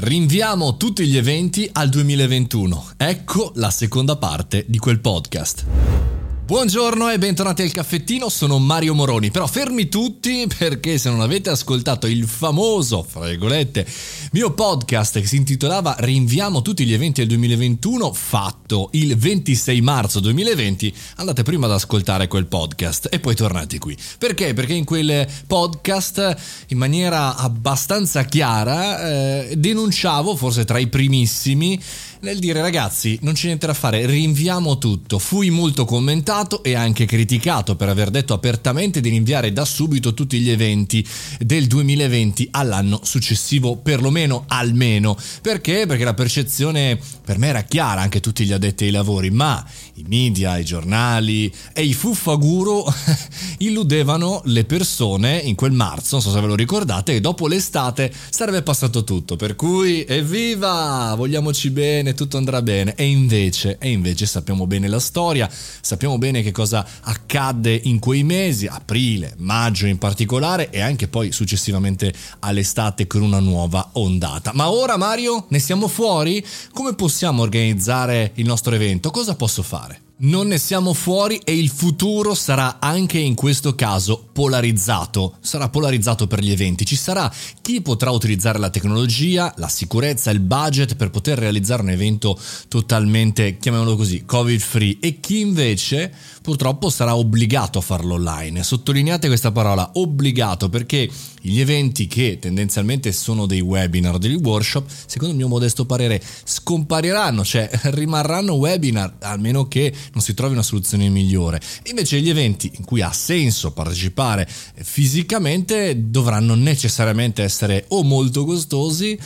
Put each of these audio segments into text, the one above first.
Rinviamo tutti gli eventi al 2021. Ecco la seconda parte di quel podcast. Buongiorno e bentornati al caffettino, sono Mario Moroni, però fermi tutti perché se non avete ascoltato il famoso, fra virgolette, mio podcast che si intitolava Rinviamo tutti gli eventi del 2021, fatto il 26 marzo 2020, andate prima ad ascoltare quel podcast e poi tornate qui. Perché? Perché in quel podcast in maniera abbastanza chiara eh, denunciavo, forse tra i primissimi, nel dire ragazzi non c'è niente da fare, rinviamo tutto. Fui molto commentato e anche criticato per aver detto apertamente di rinviare da subito tutti gli eventi del 2020 all'anno successivo, perlomeno almeno. Perché? Perché la percezione per me era chiara, anche tutti gli addetti ai lavori, ma i media, i giornali e i fuffaguro illudevano le persone in quel marzo, non so se ve lo ricordate, che dopo l'estate sarebbe passato tutto, per cui evviva, vogliamoci bene, tutto andrà bene. E invece, e invece sappiamo bene la storia, sappiamo bene che cosa accadde in quei mesi, aprile, maggio in particolare e anche poi successivamente all'estate con una nuova ondata. Ma ora Mario, ne siamo fuori? Come possiamo organizzare il nostro evento? Cosa posso fare? Non ne siamo fuori e il futuro sarà anche in questo caso polarizzato. Sarà polarizzato per gli eventi. Ci sarà chi potrà utilizzare la tecnologia, la sicurezza, il budget per poter realizzare un evento totalmente, chiamiamolo così, covid free e chi invece purtroppo sarà obbligato a farlo online. Sottolineate questa parola, obbligato, perché gli eventi che tendenzialmente sono dei webinar, dei workshop, secondo il mio modesto parere scompariranno, cioè rimarranno webinar, almeno che non si trovi una soluzione migliore. Invece gli eventi in cui ha senso partecipare fisicamente dovranno necessariamente essere o molto costosi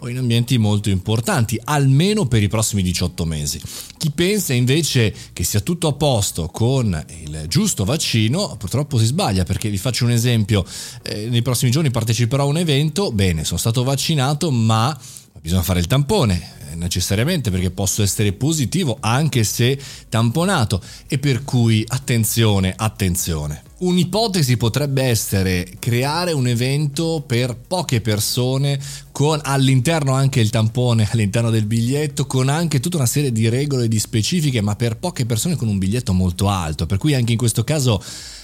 o in ambienti molto importanti, almeno per i prossimi 18 mesi. Chi pensa invece che sia tutto a posto con il giusto vaccino, purtroppo si sbaglia perché vi faccio un esempio, eh, nei prossimi giorni parteciperò a un evento, bene, sono stato vaccinato, ma bisogna fare il tampone necessariamente perché posso essere positivo anche se tamponato e per cui attenzione, attenzione. Un'ipotesi potrebbe essere creare un evento per poche persone con all'interno anche il tampone all'interno del biglietto, con anche tutta una serie di regole di specifiche, ma per poche persone con un biglietto molto alto. Per cui anche in questo caso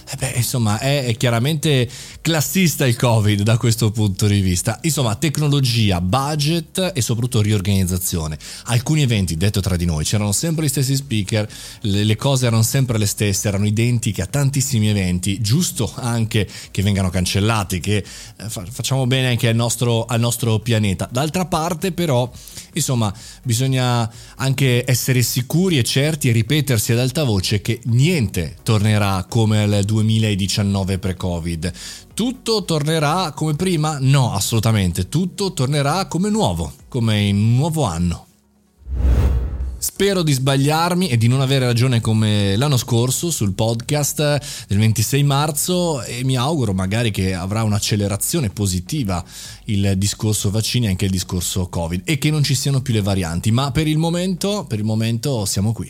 eh beh, insomma, è, è, chiaramente classista il Covid da questo punto di vista. Insomma, tecnologia, budget e soprattutto riorganizzazione. Alcuni eventi, detto tra di noi, c'erano sempre gli stessi speaker, le, le cose erano sempre le stesse, erano identiche a tantissimi eventi. Giusto anche che vengano cancellati, che eh, facciamo bene anche al nostro, al nostro pianeta. D'altra parte, però, insomma, bisogna anche essere sicuri e certi e ripetersi ad alta voce che niente tornerà come al 2000 2019 pre-Covid. Tutto tornerà come prima? No, assolutamente. Tutto tornerà come nuovo, come in un nuovo anno. Spero di sbagliarmi e di non avere ragione come l'anno scorso sul podcast del 26 marzo e mi auguro magari che avrà un'accelerazione positiva il discorso vaccini e anche il discorso Covid e che non ci siano più le varianti, ma per il momento, per il momento siamo qui.